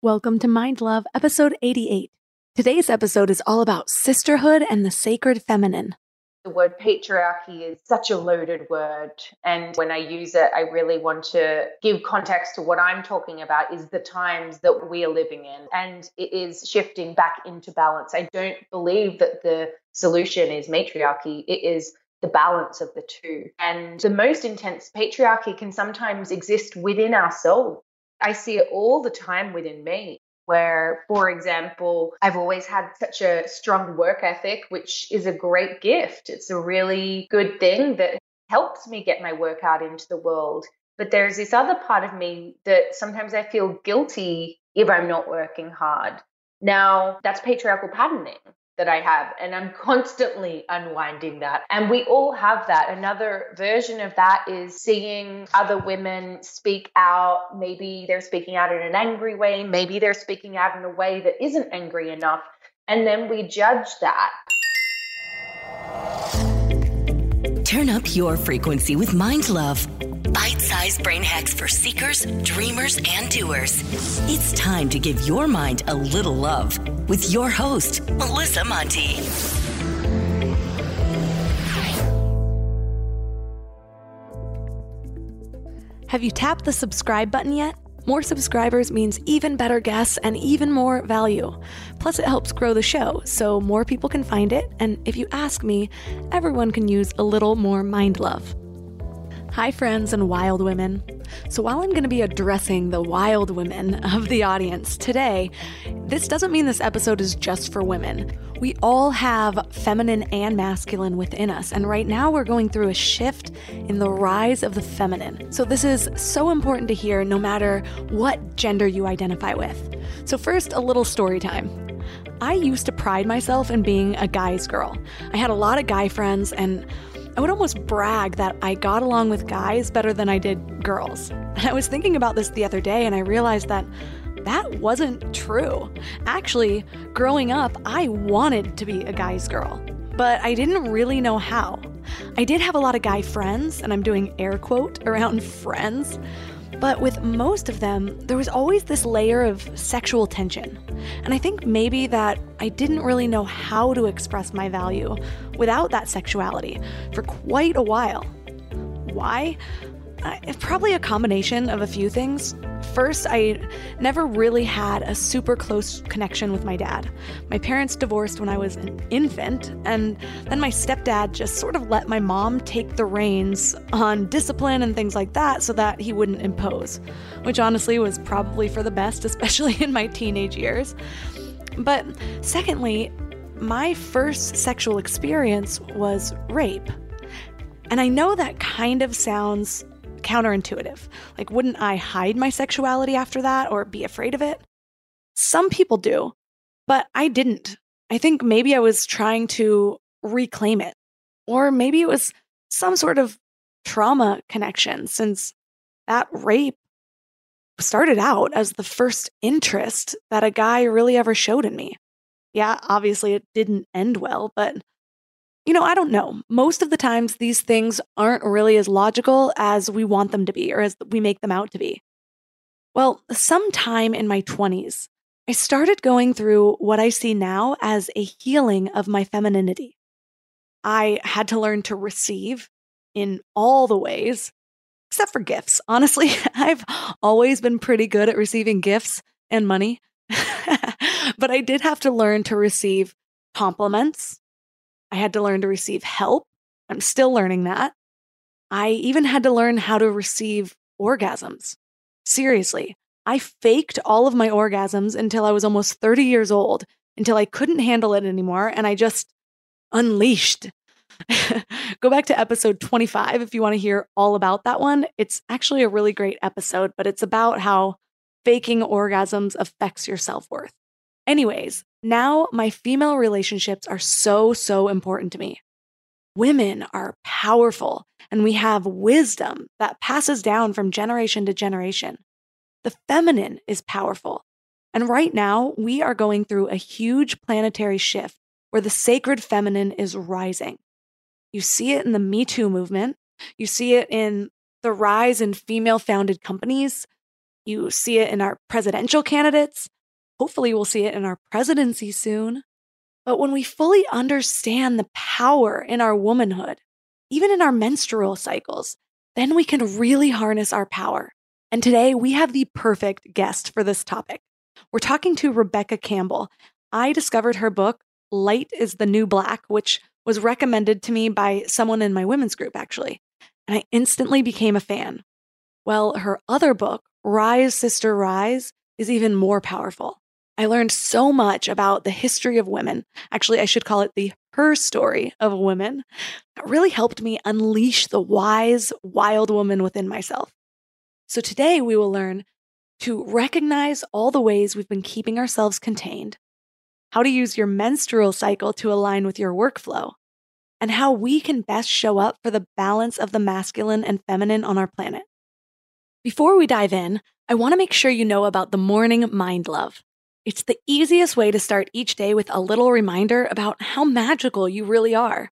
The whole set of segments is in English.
Welcome to Mind Love, episode 88. Today's episode is all about sisterhood and the sacred feminine. The word patriarchy is such a loaded word. And when I use it, I really want to give context to what I'm talking about is the times that we are living in. And it is shifting back into balance. I don't believe that the solution is matriarchy. It is the balance of the two. And the most intense patriarchy can sometimes exist within ourselves. I see it all the time within me. Where, for example, I've always had such a strong work ethic, which is a great gift. It's a really good thing that helps me get my work out into the world. But there's this other part of me that sometimes I feel guilty if I'm not working hard. Now, that's patriarchal patterning that I have, and I'm constantly unwinding that. And we all have that. Another version of that is seeing other women speak out. Maybe they're speaking out in an angry way, maybe they're speaking out in a way that isn't angry enough. And then we judge that. Turn up your frequency with Mind Love. Bite sized brain hacks for seekers, dreamers, and doers. It's time to give your mind a little love with your host, Melissa Monte. Have you tapped the subscribe button yet? More subscribers means even better guests and even more value. Plus, it helps grow the show so more people can find it. And if you ask me, everyone can use a little more mind love. Hi, friends and wild women. So, while I'm going to be addressing the wild women of the audience today, this doesn't mean this episode is just for women. We all have feminine and masculine within us, and right now we're going through a shift in the rise of the feminine. So, this is so important to hear no matter what gender you identify with. So, first, a little story time. I used to pride myself in being a guy's girl. I had a lot of guy friends, and I would almost brag that I got along with guys better than I did girls. And I was thinking about this the other day and I realized that that wasn't true. Actually, growing up, I wanted to be a guy's girl, but I didn't really know how. I did have a lot of guy friends, and I'm doing air quote around friends, but with most of them, there was always this layer of sexual tension. And I think maybe that I didn't really know how to express my value without that sexuality for quite a while. Why? It's probably a combination of a few things. First, I never really had a super close connection with my dad. My parents divorced when I was an infant, and then my stepdad just sort of let my mom take the reins on discipline and things like that so that he wouldn't impose, which honestly was probably for the best, especially in my teenage years. But secondly, my first sexual experience was rape. And I know that kind of sounds counterintuitive. Like, wouldn't I hide my sexuality after that or be afraid of it? Some people do, but I didn't. I think maybe I was trying to reclaim it. Or maybe it was some sort of trauma connection, since that rape started out as the first interest that a guy really ever showed in me. Yeah, obviously it didn't end well, but you know, I don't know. Most of the times, these things aren't really as logical as we want them to be or as we make them out to be. Well, sometime in my 20s, I started going through what I see now as a healing of my femininity. I had to learn to receive in all the ways, except for gifts. Honestly, I've always been pretty good at receiving gifts and money, but I did have to learn to receive compliments I had to learn to receive help. I'm still learning that. I even had to learn how to receive orgasms. Seriously, I faked all of my orgasms until I was almost 30 years old, until I couldn't handle it anymore, and I just unleashed. Go back to episode 25 if you want to hear all about that one. It's actually a really great episode, but it's about how faking orgasms affects your self worth. Anyways, now my female relationships are so, so important to me. Women are powerful and we have wisdom that passes down from generation to generation. The feminine is powerful. And right now, we are going through a huge planetary shift where the sacred feminine is rising. You see it in the Me Too movement, you see it in the rise in female founded companies, You see it in our presidential candidates. Hopefully, we'll see it in our presidency soon. But when we fully understand the power in our womanhood, even in our menstrual cycles, then we can really harness our power. And today we have the perfect guest for this topic. We're talking to Rebecca Campbell. I discovered her book, Light is the New Black, which was recommended to me by someone in my women's group, actually. And I instantly became a fan. Well, her other book, Rise, Sister, Rise, is even more powerful. I learned so much about the history of women. Actually, I should call it the her story of women. That really helped me unleash the wise, wild woman within myself. So today we will learn to recognize all the ways we've been keeping ourselves contained, how to use your menstrual cycle to align with your workflow, and how we can best show up for the balance of the masculine and feminine on our planet. Before we dive in, I want to make sure you know about the morning mind love. It's the easiest way to start each day with a little reminder about how magical you really are.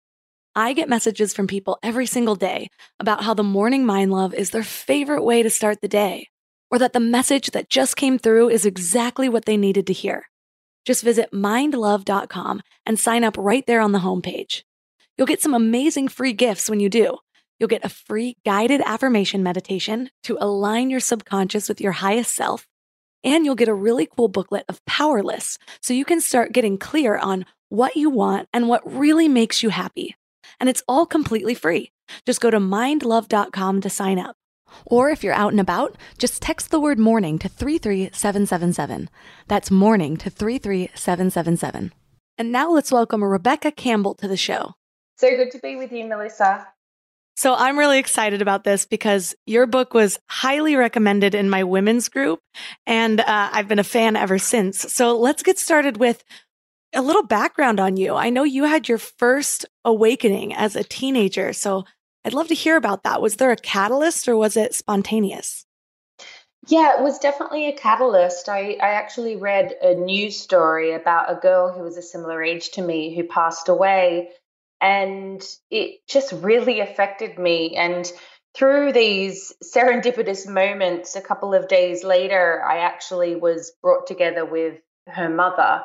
I get messages from people every single day about how the morning mind love is their favorite way to start the day, or that the message that just came through is exactly what they needed to hear. Just visit mindlove.com and sign up right there on the homepage. You'll get some amazing free gifts when you do. You'll get a free guided affirmation meditation to align your subconscious with your highest self and you'll get a really cool booklet of power lists so you can start getting clear on what you want and what really makes you happy. And it's all completely free. Just go to mindlove.com to sign up. Or if you're out and about, just text the word morning to 33777. That's morning to 33777. And now let's welcome Rebecca Campbell to the show. So good to be with you, Melissa. So I'm really excited about this because your book was highly recommended in my women's group and uh, I've been a fan ever since. So let's get started with a little background on you. I know you had your first awakening as a teenager. So I'd love to hear about that. Was there a catalyst or was it spontaneous? Yeah, it was definitely a catalyst. I, I actually read a news story about a girl who was a similar age to me who passed away and it just really affected me. And through these serendipitous moments, a couple of days later, I actually was brought together with her mother.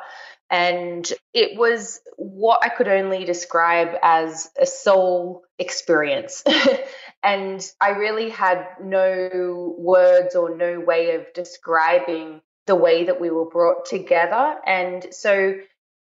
And it was what I could only describe as a soul experience. and I really had no words or no way of describing the way that we were brought together. And so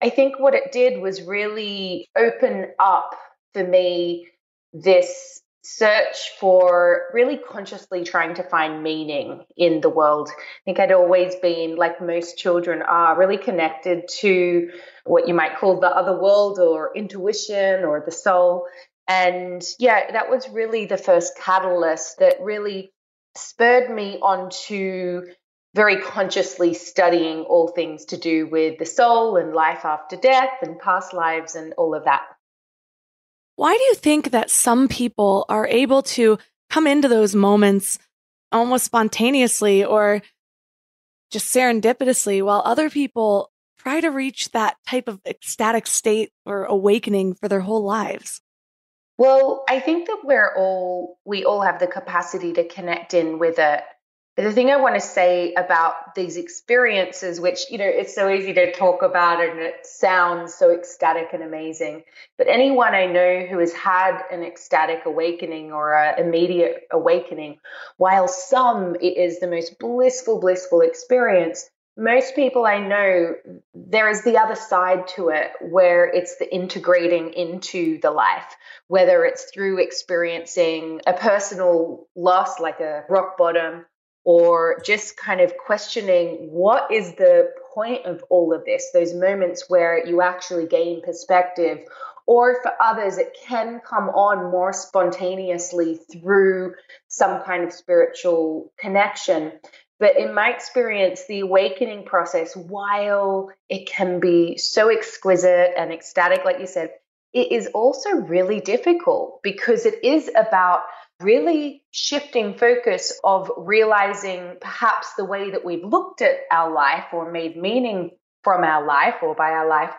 I think what it did was really open up for me this search for really consciously trying to find meaning in the world. I think I'd always been, like most children are, really connected to what you might call the other world or intuition or the soul. And yeah, that was really the first catalyst that really spurred me onto very consciously studying all things to do with the soul and life after death and past lives and all of that. Why do you think that some people are able to come into those moments almost spontaneously or just serendipitously, while other people try to reach that type of ecstatic state or awakening for their whole lives? Well, I think that we're all, we all have the capacity to connect in with it the thing I want to say about these experiences, which, you know, it's so easy to talk about and it sounds so ecstatic and amazing. But anyone I know who has had an ecstatic awakening or an immediate awakening, while some it is the most blissful, blissful experience, most people I know, there is the other side to it where it's the integrating into the life, whether it's through experiencing a personal loss like a rock bottom or just kind of questioning what is the point of all of this, those moments where you actually gain perspective. Or for others, it can come on more spontaneously through some kind of spiritual connection. But in my experience, the awakening process, while it can be so exquisite and ecstatic, like you said, it is also really difficult because it is about really shifting focus of realizing perhaps the way that we've looked at our life or made meaning from our life or by our life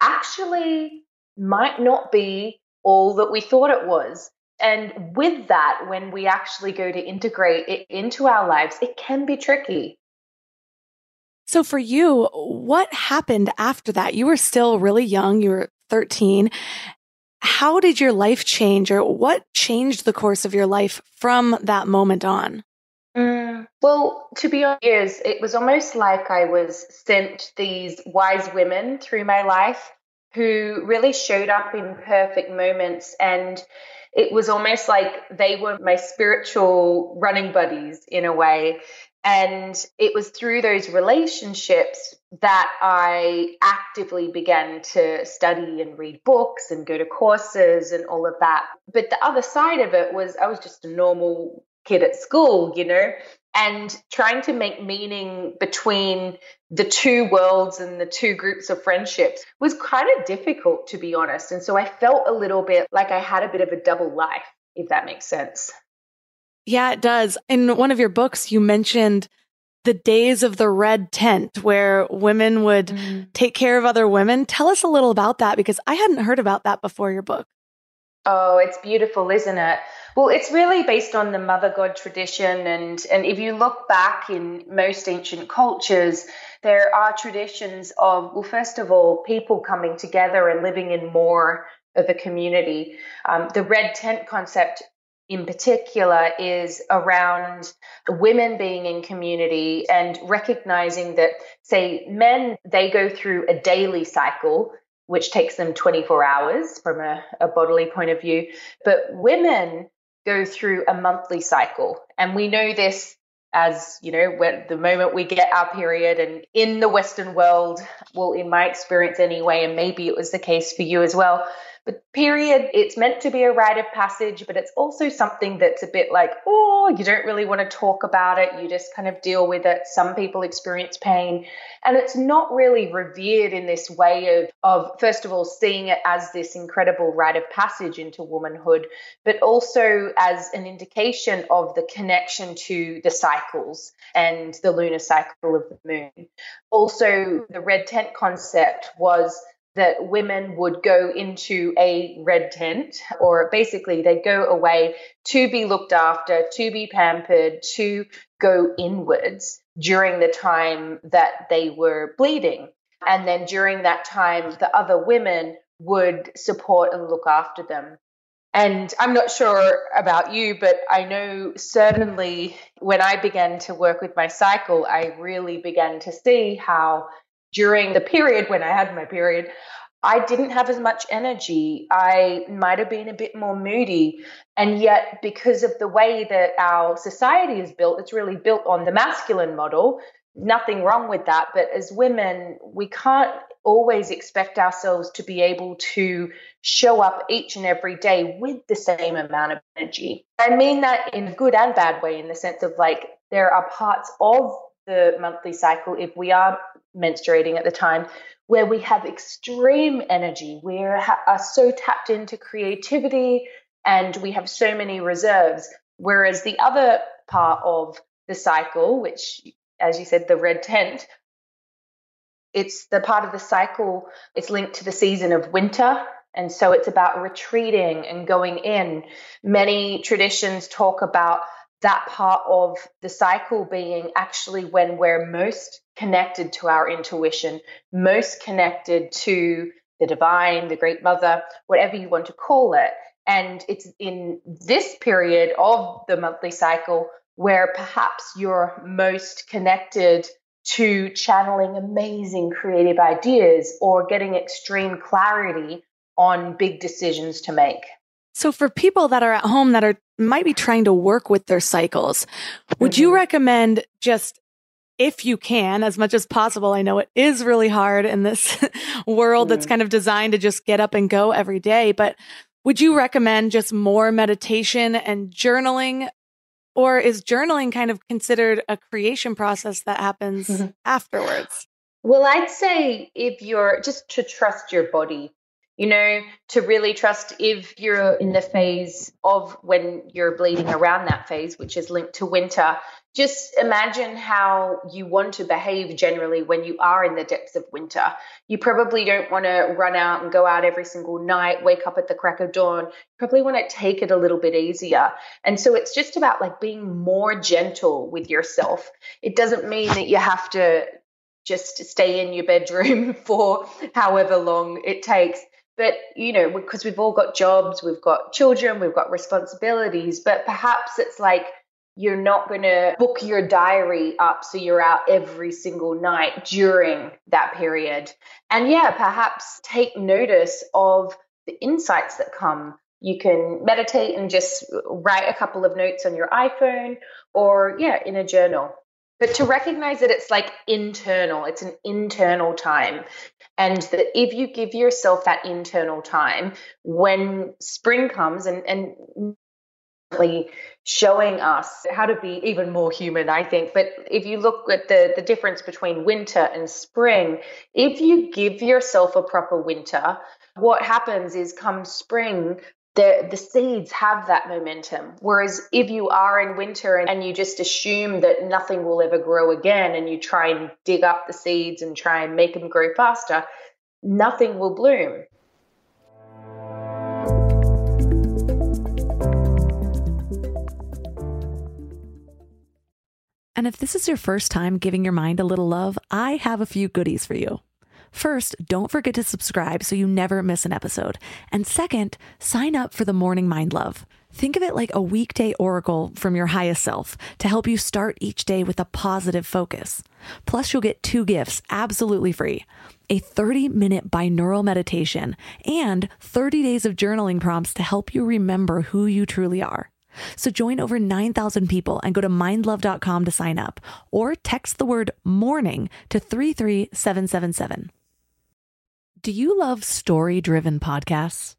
actually might not be all that we thought it was. And with that, when we actually go to integrate it into our lives, it can be tricky. So for you, what happened after that? You were still really young. You were 13. How did your life change or what changed the course of your life from that moment on? Mm, well, to be honest, it was almost like I was sent these wise women through my life who really showed up in perfect moments. And it was almost like they were my spiritual running buddies in a way. And it was through those relationships that I actively began to study and read books and go to courses and all of that. But the other side of it was I was just a normal kid at school, you know, and trying to make meaning between the two worlds and the two groups of friendships was kind of difficult, to be honest. And so I felt a little bit like I had a bit of a double life, if that makes sense. Yeah, it does. In one of your books, you mentioned the days of the red tent where women would mm. take care of other women. Tell us a little about that because I hadn't heard about that before your book. Oh, it's beautiful, isn't it? Well, it's really based on the mother god tradition. And, and if you look back in most ancient cultures, there are traditions of, well, first of all, people coming together and living in more of a community. Um, the red tent concept in particular is around women being in community and recognizing that, say, men, they go through a daily cycle. Which takes them 24 hours from a, a bodily point of view. But women go through a monthly cycle. And we know this as, you know, when the moment we get our period and in the Western world, well, in my experience anyway, and maybe it was the case for you as well, but period, it's meant to be a rite of passage, but it's also something that's a bit like, oh, you don't really want to talk about it. You just kind of deal with it. Some people experience pain. And it's not really revered in this way of, of first of all, seeing it as this incredible rite of passage into womanhood, but also as an indication of the connection to the cycles and the lunar cycle of the moon. Also, the red tent concept was that women would go into a red tent, or basically they'd go away to be looked after, to be pampered, to go inwards during the time that they were bleeding. And then during that time, the other women would support and look after them. And I'm not sure about you, but I know certainly when I began to work with my cycle, I really began to see how during the period when I had my period, I didn't have as much energy. I might have been a bit more moody. And yet, because of the way that our society is built, it's really built on the masculine model. Nothing wrong with that. But as women, we can't always expect ourselves to be able to show up each and every day with the same amount of energy. I mean that in a good and bad way, in the sense of like, there are parts of the monthly cycle, if we are menstruating at the time, where we have extreme energy. We are, so tapped into creativity and we have so many reserves. Whereas the other part of the cycle, which, as you said, the red tent, it's the part of the cycle, it's linked to the season of winter. And so it's about retreating and going in. Many traditions talk about that part of the cycle being actually when we're most connected to our intuition, most connected to the divine, the great mother, whatever you want to call it. And it's in this period of the monthly cycle where perhaps you're most connected to channeling amazing creative ideas or getting extreme clarity on big decisions to make. So for people that are at home that are might be trying to work with their cycles, would mm-hmm. you recommend just if you can, as much as possible. I know it is really hard in this world that's kind of designed to just get up and go every day, but would you recommend just more meditation and journaling? Or is journaling kind of considered a creation process that happens mm-hmm. afterwards? Well, I'd say if you're just to trust your body, you know, to really trust if you're in the phase of when you're bleeding around that phase, which is linked to winter, just imagine how you want to behave generally when you are in the depths of winter. You probably don't want to run out and go out every single night, wake up at the crack of dawn. You probably want to take it a little bit easier. And so it's just about like being more gentle with yourself. It doesn't mean that you have to just stay in your bedroom for however long it takes. But, you know, because we've all got jobs, we've got children, we've got responsibilities, but perhaps it's like, you're not going to book your diary up so you're out every single night during that period. And yeah, perhaps take notice of the insights that come. You can meditate and just write a couple of notes on your iPhone or, yeah, in a journal. But to recognize that it's like internal, it's an internal time. And that if you give yourself that internal time, when spring comes and, and showing us how to be even more human i think but if you look at the the difference between winter and spring if you give yourself a proper winter what happens is come spring the, the seeds have that momentum. Whereas if you are in winter and, and you just assume that nothing will ever grow again and you try and dig up the seeds and try and make them grow faster, nothing will bloom. And if this is your first time giving your mind a little love, I have a few goodies for you. First, don't forget to subscribe so you never miss an episode. And second, sign up for the Morning Mind Love. Think of it like a weekday oracle from your highest self to help you start each day with a positive focus. Plus, you'll get two gifts absolutely free a 30 minute binaural meditation and 30 days of journaling prompts to help you remember who you truly are. So join over 9,000 people and go to mindlove.com to sign up or text the word morning to 33777. Do you love story driven podcasts?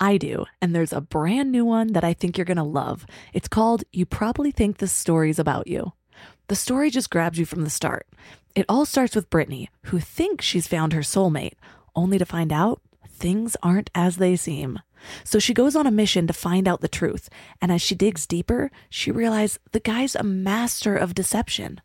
I do, and there's a brand new one that I think you're going to love. It's called You Probably Think This Story's About You. The story just grabs you from the start. It all starts with Brittany, who thinks she's found her soulmate, only to find out things aren't as they seem. So she goes on a mission to find out the truth. And as she digs deeper, she realizes the guy's a master of deception.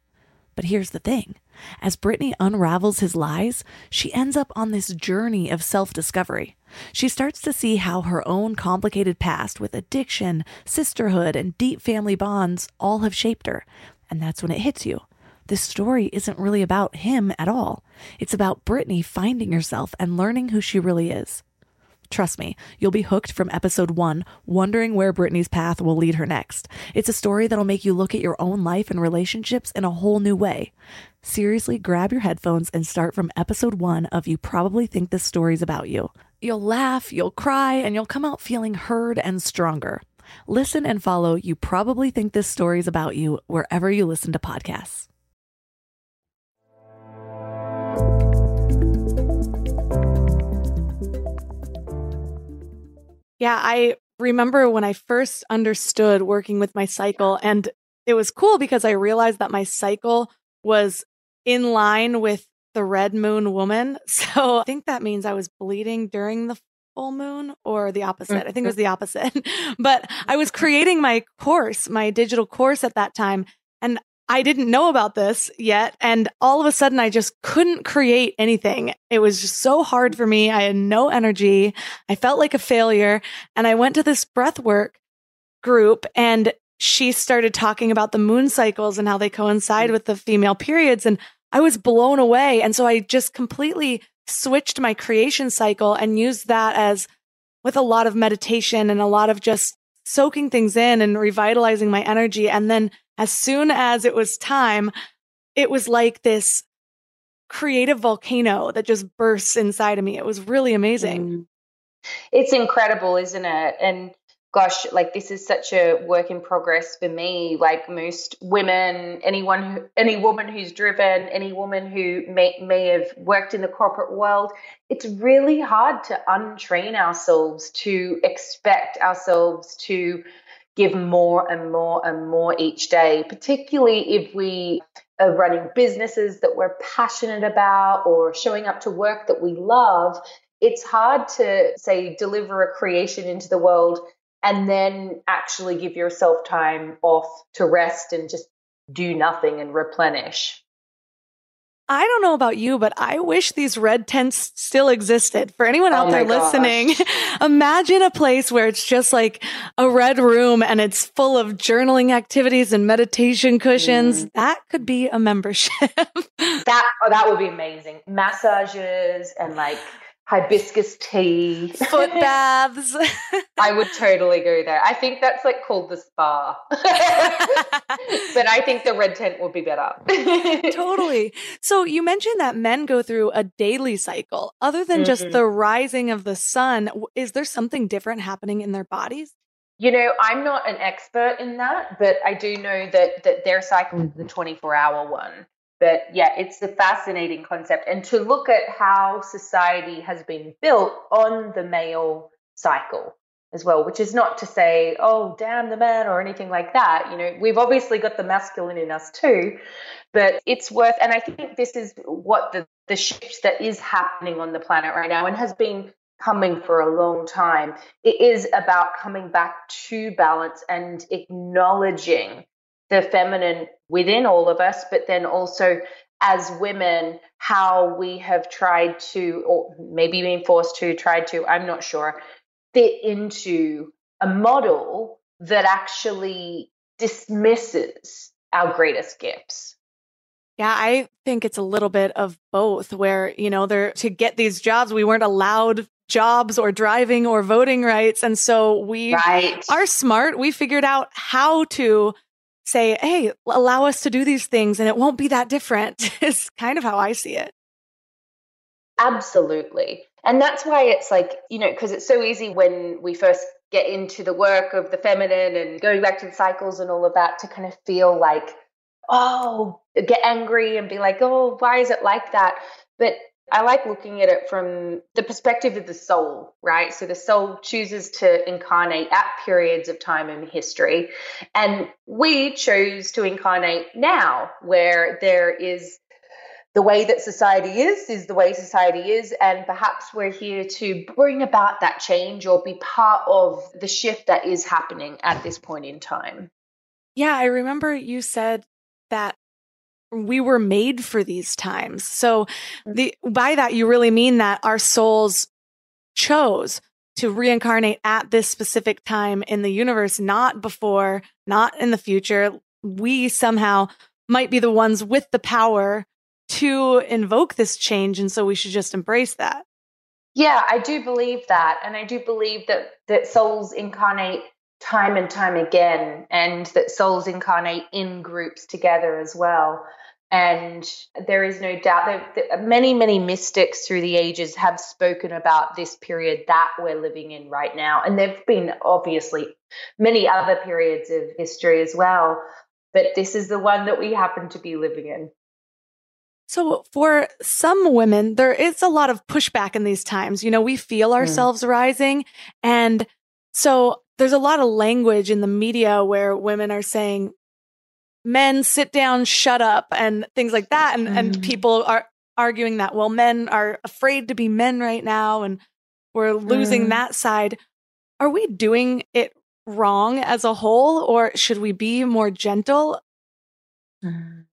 But here's the thing as Brittany unravels his lies, she ends up on this journey of self discovery. She starts to see how her own complicated past with addiction, sisterhood, and deep family bonds all have shaped her. And that's when it hits you. This story isn't really about him at all. It's about Brittany finding herself and learning who she really is. Trust me, you'll be hooked from episode one, wondering where Brittany's path will lead her next. It's a story that'll make you look at your own life and relationships in a whole new way. Seriously, grab your headphones and start from episode one of You Probably Think This Story's About You. You'll laugh, you'll cry, and you'll come out feeling heard and stronger. Listen and follow You Probably Think This Story's About You wherever you listen to podcasts. Yeah, I remember when I first understood working with my cycle, and it was cool because I realized that my cycle was in line with the red moon woman. So I think that means I was bleeding during the full moon or the opposite. I think it was mm-hmm. the opposite. but I was creating my course, my digital course at that time. And I didn't know about this yet. And all of a sudden, I just couldn't create anything. It was just so hard for me. I had no energy. I felt like a failure. And I went to this breath work group and she started talking about the moon cycles and how they coincide with the female periods. And I was blown away. And so I just completely switched my creation cycle and used that as with a lot of meditation and a lot of just soaking things in and revitalizing my energy. And then as soon as it was time, it was like this creative volcano that just bursts inside of me. It was really amazing. Mm. It's incredible, isn't it? And gosh, like this is such a work in progress for me. Like most women, anyone who, any woman who's driven, any woman who may, may have worked in the corporate world, it's really hard to untrain ourselves to expect ourselves to give more and more and more each day, particularly if we are running businesses that we're passionate about or showing up to work that we love. It's hard to say deliver a creation into the world and then actually give yourself time off to rest and just do nothing and replenish. I don't know about you, but I wish these red tents still existed. For anyone out oh there listening, imagine a place where it's just like a red room and it's full of journaling activities and meditation cushions. Mm. That could be a membership. that oh, that would be amazing. Massages and like hibiscus tea, foot baths. I would totally go there. I think that's like called the spa. but I think the red tent would be better. totally. So you mentioned that men go through a daily cycle. Other than mm-hmm. just the rising of the sun, is there something different happening in their bodies? You know, I'm not an expert in that, but I do know that that their cycle is the 24 hour one. But yeah, it's a fascinating concept. And to look at how society has been built on the male cycle as well, which is not to say, oh, damn the man or anything like that. You know, we've obviously got the masculine in us too, but it's worth, and I think this is what the, the shift that is happening on the planet right now and has been coming for a long time. It is about coming back to balance and acknowledging the feminine within all of us, but then also as women, how we have tried to, or maybe been forced to, tried to, I'm not sure, fit into a model that actually dismisses our greatest gifts. Yeah, I think it's a little bit of both where, you know, they're to get these jobs, we weren't allowed jobs or driving or voting rights. And so we right. are smart. We figured out how to say, hey, allow us to do these things and it won't be that different, is kind of how I see it. Absolutely. And that's why it's like, you know, because it's so easy when we first get into the work of the feminine and going back to the cycles and all of that to kind of feel like, oh, get angry and be like, oh, why is it like that? But I like looking at it from the perspective of the soul, right? So the soul chooses to incarnate at periods of time in history. And we chose to incarnate now, where there is the way that society is, is the way society is. And perhaps we're here to bring about that change or be part of the shift that is happening at this point in time. Yeah, I remember you said that we were made for these times. So the by that you really mean that our souls chose to reincarnate at this specific time in the universe, not before, not in the future. We somehow might be the ones with the power to invoke this change. And so we should just embrace that. Yeah, I do believe that. And I do believe that, that souls incarnate time and time again, and that souls incarnate in groups together as well. And there is no doubt that, that many, many mystics through the ages have spoken about this period that we're living in right now. And there have been obviously many other periods of history as well. But this is the one that we happen to be living in. So, for some women, there is a lot of pushback in these times. You know, we feel hmm. ourselves mm. rising. And so, there's a lot of language in the media where women are saying, men sit down, shut up, and things like that. And, mm. and people are arguing that, well, men are afraid to be men right now and we're losing mm. that side. Are we doing it wrong as a whole, or should we be more gentle? Mm.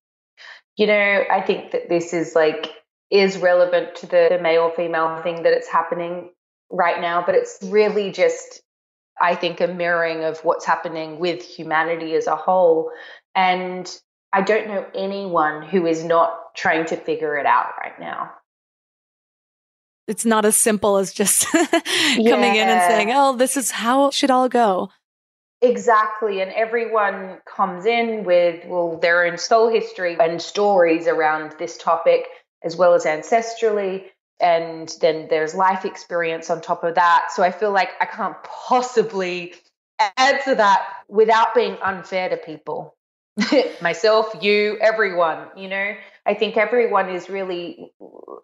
You know, I think that this is like, is relevant to the, the male female thing that it's happening right now, but it's really just I think, a mirroring of what's happening with humanity as a whole. And I don't know anyone who is not trying to figure it out right now. It's not as simple as just coming yeah. in and saying, oh, this is how it should all go. Exactly. And everyone comes in with, well, their own soul history and stories around this topic, as well as ancestrally. And then there's life experience on top of that. So I feel like I can't possibly answer that without being unfair to people. myself, you, everyone, you know, I think everyone is really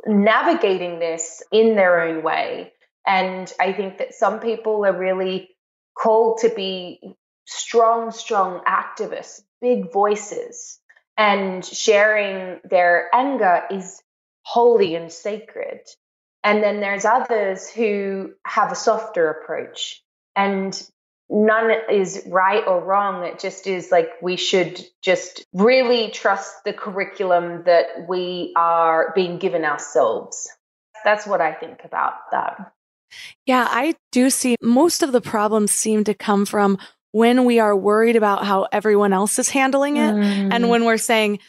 navigating this in their own way. And I think that some people are really called to be strong, strong activists, big voices, and sharing their anger is holy and sacred. And then there's others who have a softer approach. And none is right or wrong. It just is like we should just really trust the curriculum that we are being given ourselves. That's what I think about that. Yeah, I do see most of the problems seem to come from when we are worried about how everyone else is handling it. Mm. And when we're saying,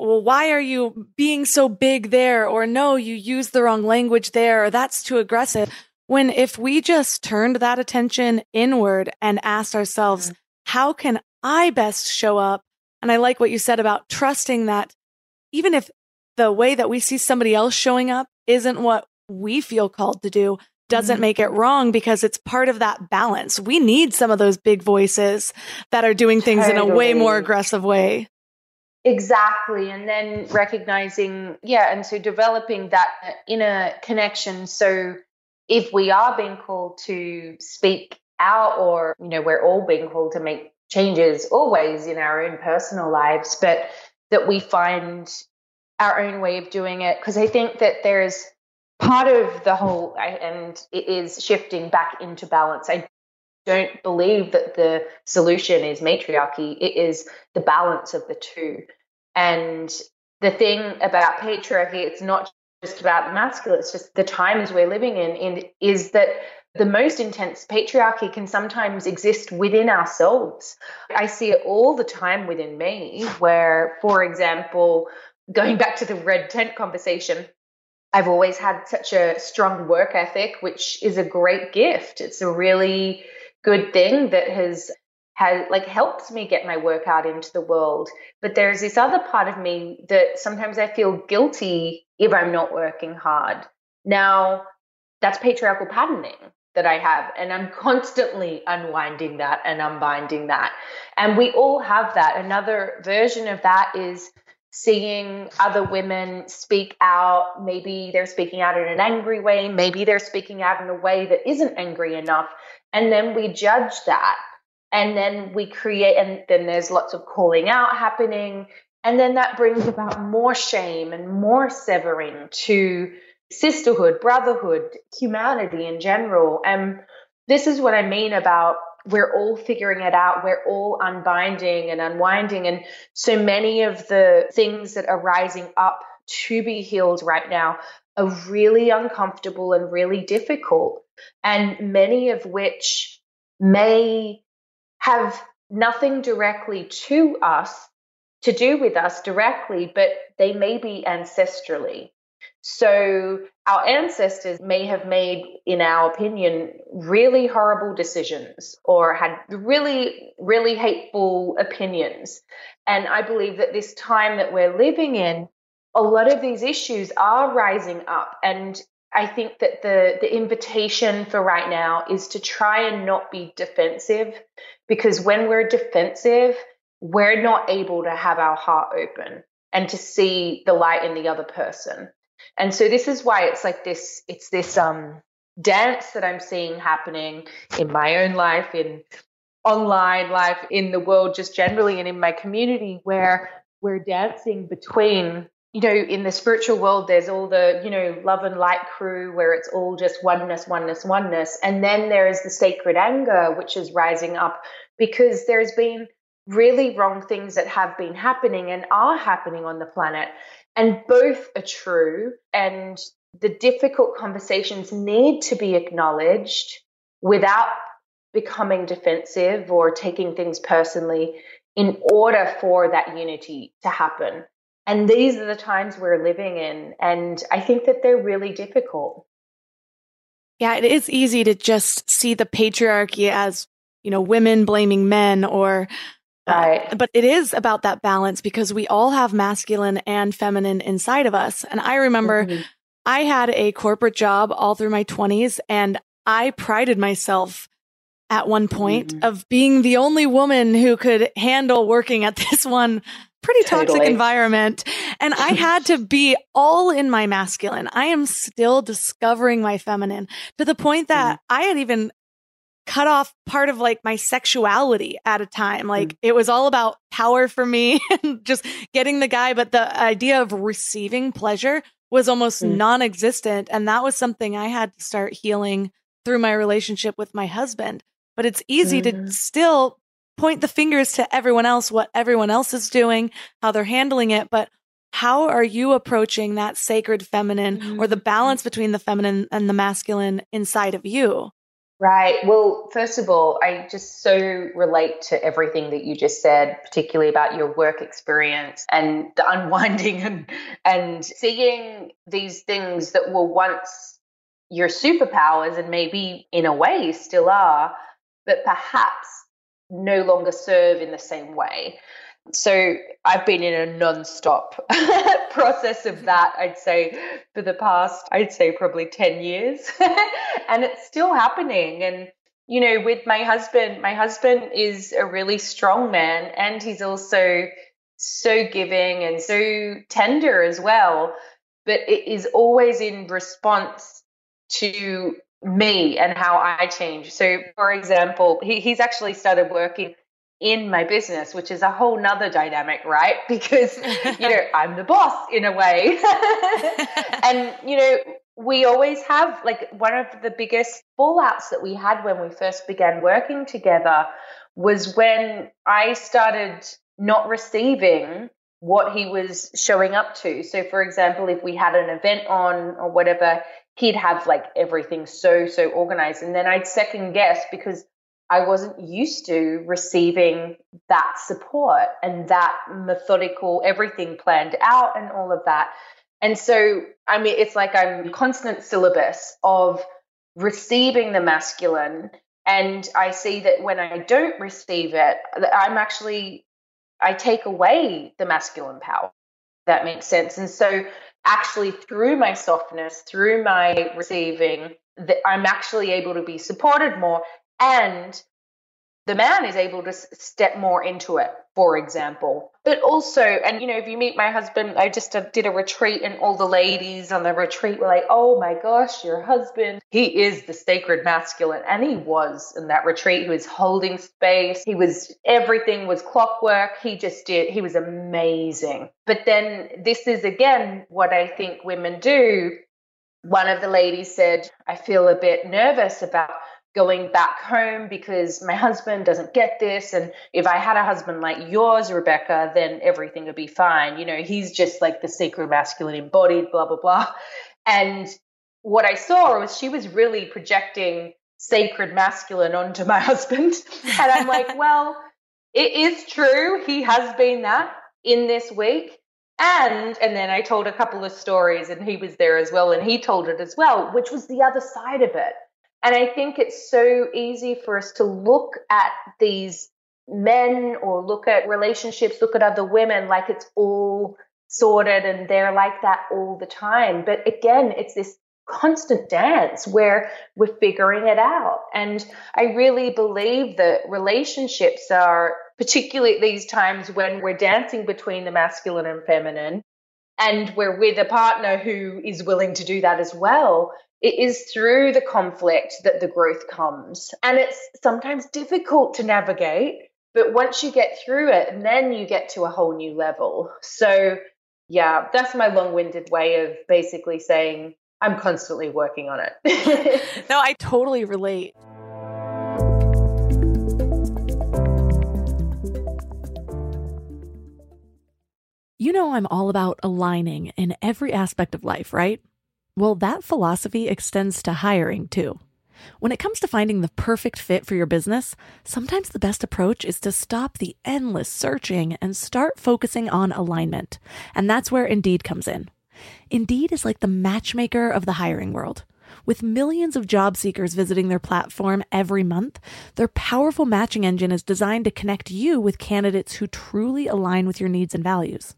well, why are you being so big there? Or no, you used the wrong language there, or that's too aggressive. When if we just turned that attention inward and asked ourselves, mm. how can I best show up? And I like what you said about trusting that even if the way that we see somebody else showing up isn't what we feel called to do, doesn't mm-hmm. make it wrong because it's part of that balance. We need some of those big voices that are doing things totally. in a way more aggressive way. Exactly. And then recognizing, yeah, and so developing that inner connection. So if we are being called to speak out, or, you know, we're all being called to make changes always in our own personal lives, but that we find our own way of doing it. Because I think that there's part of the whole, and it is shifting back into balance. I don't believe that the solution is matriarchy, it is the balance of the two. And the thing about patriarchy, it's not just about the masculine, it's just the times we're living in, in is that the most intense patriarchy can sometimes exist within ourselves. I see it all the time within me, where, for example, going back to the red tent conversation, I've always had such a strong work ethic, which is a great gift. It's a really good thing that has has like helped me get my work out into the world. But there's this other part of me that sometimes I feel guilty if I'm not working hard. Now, that's patriarchal patterning that I have, and I'm constantly unwinding that and unbinding that. And we all have that. Another version of that is seeing other women speak out. Maybe they're speaking out in an angry way, maybe they're speaking out in a way that isn't angry enough. And then we judge that. And then we create, and then there's lots of calling out happening. And then that brings about more shame and more severing to sisterhood, brotherhood, humanity in general. And this is what I mean about we're all figuring it out. We're all unbinding and unwinding. And so many of the things that are rising up to be healed right now are really uncomfortable and really difficult. And many of which may have nothing directly to us to do with us directly, but they may be ancestrally. So our ancestors may have made, in our opinion, really horrible decisions or had really, really hateful opinions. And I believe that this time that we're living in, a lot of these issues are rising up. And I think that the, the invitation for right now is to try and not be defensive because when we're defensive, we're not able to have our heart open and to see the light in the other person. And so this is why it's like this it's this um dance that I'm seeing happening in my own life in online life in the world just generally and in my community where we're dancing between you know in the spiritual world there's all the you know love and light crew where it's all just oneness oneness oneness and then there is the sacred anger which is rising up because there's been really wrong things that have been happening and are happening on the planet and both are true. And the difficult conversations need to be acknowledged without becoming defensive or taking things personally in order for that unity to happen. And these are the times we're living in. And I think that they're really difficult. Yeah, it is easy to just see the patriarchy as, you know, women blaming men or Right. But it is about that balance because we all have masculine and feminine inside of us. And I remember mm-hmm. I had a corporate job all through my 20s and I prided myself at one point mm-hmm. of being the only woman who could handle working at this one pretty toxic totally. environment. And I had to be all in my masculine. I am still discovering my feminine to the point that mm-hmm. I had even cut off part of like my sexuality at a time. Like mm. it was all about power for me and just getting the guy. But the idea of receiving pleasure was almost mm. non existent. And that was something I had to start healing through my relationship with my husband. But it's easy to still point the fingers to everyone else, what everyone else is doing, how they're handling it. But how are you approaching that sacred feminine or the Mm-hmm. balance between the feminine and the masculine inside of you? Right. Well, first of all, I just so relate to everything that you just said, particularly about your work experience and the unwinding and and seeing these things that were once your superpowers and maybe in a way still are, but perhaps no longer serve in the same way. So I've been in a non-stop process of that, I'd say, for the past, I'd say probably 10 years. and it's still happening. And, you know, with my husband, my husband is a really strong man and he's also so giving and so tender as well. But it is always in response to me and how I change. So, for example, he, he's actually started working in my business, which is a whole nother dynamic, right? Because, you know, I'm the boss in a way. and, you know, we always have like one of the biggest fallouts that we had when we first began working together was when I started not receiving what he was showing up to. So, for example, if we had an event on or whatever, he'd have like everything so, so organized. And then I'd second guess because I wasn't used to receiving that support and that methodical, everything planned out and all of that. And so, I mean, it's like I'm constant syllabus of receiving the masculine. And I see that when I don't receive it, I'm actually, I take away the masculine power. That makes sense. And so, actually, through my softness, through my receiving, that I'm actually able to be supported more. And the man is able to step more into it for example. But also and you know if you meet my husband i just did a retreat and all the ladies on the retreat were like oh my gosh your husband. He is the sacred masculine and he was in that retreat. He was holding space. He was everything was clockwork. He just did he was amazing. But then this is again what i think women do. One of the ladies said i feel a bit nervous about going back home because my husband doesn't get this. And if I had a husband like yours, Rebecca, then everything would be fine. You know, he's just like the sacred masculine embodied, blah, blah, blah. And what I saw was she was really projecting sacred masculine onto my husband. And I'm like, well, it is true. He has been that in this week. And and then I told a couple of stories and he was there as well and he told it as well, which was the other side of it. And I think it's so easy for us to look at these men or look at relationships, look at other women like it's all sorted and they're like that all the time. But again, it's this constant dance where we're figuring it out. And I really believe that relationships are, particularly at these times when we're dancing between the masculine and feminine, and we're with a partner who is willing to do that as well it is through the conflict that the growth comes. And it's sometimes difficult to navigate, but once you get through it, then you get to a whole new level. So, yeah, that's my long winded way of basically saying I'm constantly working on it. no, I totally relate. You know, I'm all about aligning in every aspect of life, right? Well, that philosophy extends to hiring too. When it comes to finding the perfect fit for your business, sometimes the best approach is to stop the endless searching and start focusing on alignment. And that's where Indeed comes in. Indeed is like the matchmaker of the hiring world. With millions of job seekers visiting their platform every month, their powerful matching engine is designed to connect you with candidates who truly align with your needs and values.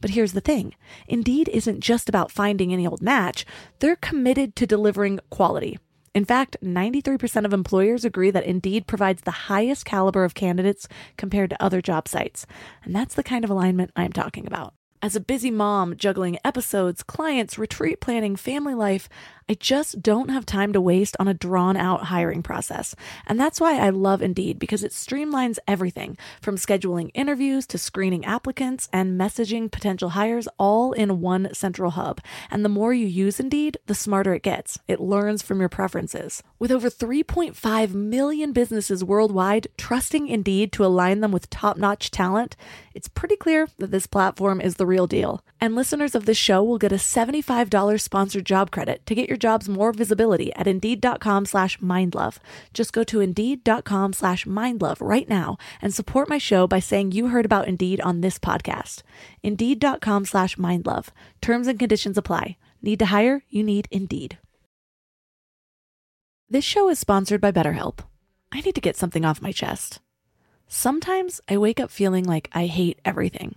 But here's the thing Indeed isn't just about finding any old match, they're committed to delivering quality. In fact, 93% of employers agree that Indeed provides the highest caliber of candidates compared to other job sites. And that's the kind of alignment I'm talking about. As a busy mom juggling episodes, clients, retreat planning, family life, I just don't have time to waste on a drawn out hiring process. And that's why I love Indeed because it streamlines everything from scheduling interviews to screening applicants and messaging potential hires all in one central hub. And the more you use Indeed, the smarter it gets. It learns from your preferences. With over 3.5 million businesses worldwide trusting Indeed to align them with top notch talent, it's pretty clear that this platform is the real deal. And listeners of this show will get a $75 sponsored job credit to get your jobs more visibility at Indeed.com slash mindlove. Just go to Indeed.com slash mindlove right now and support my show by saying you heard about Indeed on this podcast. Indeed.com slash mindlove. Terms and conditions apply. Need to hire? You need Indeed. This show is sponsored by BetterHelp. I need to get something off my chest. Sometimes I wake up feeling like I hate everything.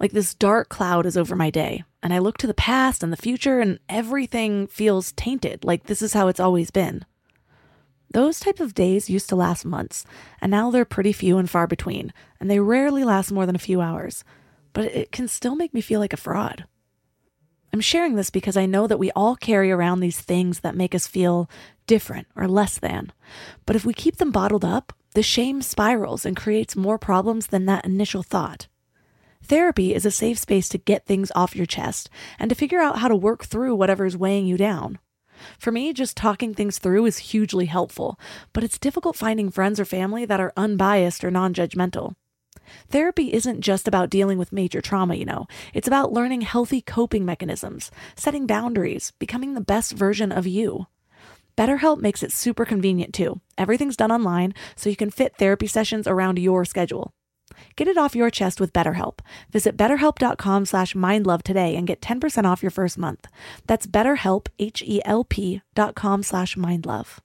Like this dark cloud is over my day, and I look to the past and the future, and everything feels tainted, like this is how it's always been. Those type of days used to last months, and now they're pretty few and far between, and they rarely last more than a few hours. But it can still make me feel like a fraud. I'm sharing this because I know that we all carry around these things that make us feel different or less than. But if we keep them bottled up, the shame spirals and creates more problems than that initial thought. Therapy is a safe space to get things off your chest and to figure out how to work through whatever is weighing you down. For me, just talking things through is hugely helpful, but it's difficult finding friends or family that are unbiased or non judgmental. Therapy isn't just about dealing with major trauma, you know. It's about learning healthy coping mechanisms, setting boundaries, becoming the best version of you. BetterHelp makes it super convenient too. Everything's done online, so you can fit therapy sessions around your schedule. Get it off your chest with BetterHelp. Visit betterhelp.com slash mindlove today and get 10% off your first month. That's betterhelp, H-E-L-P dot com slash mindlove.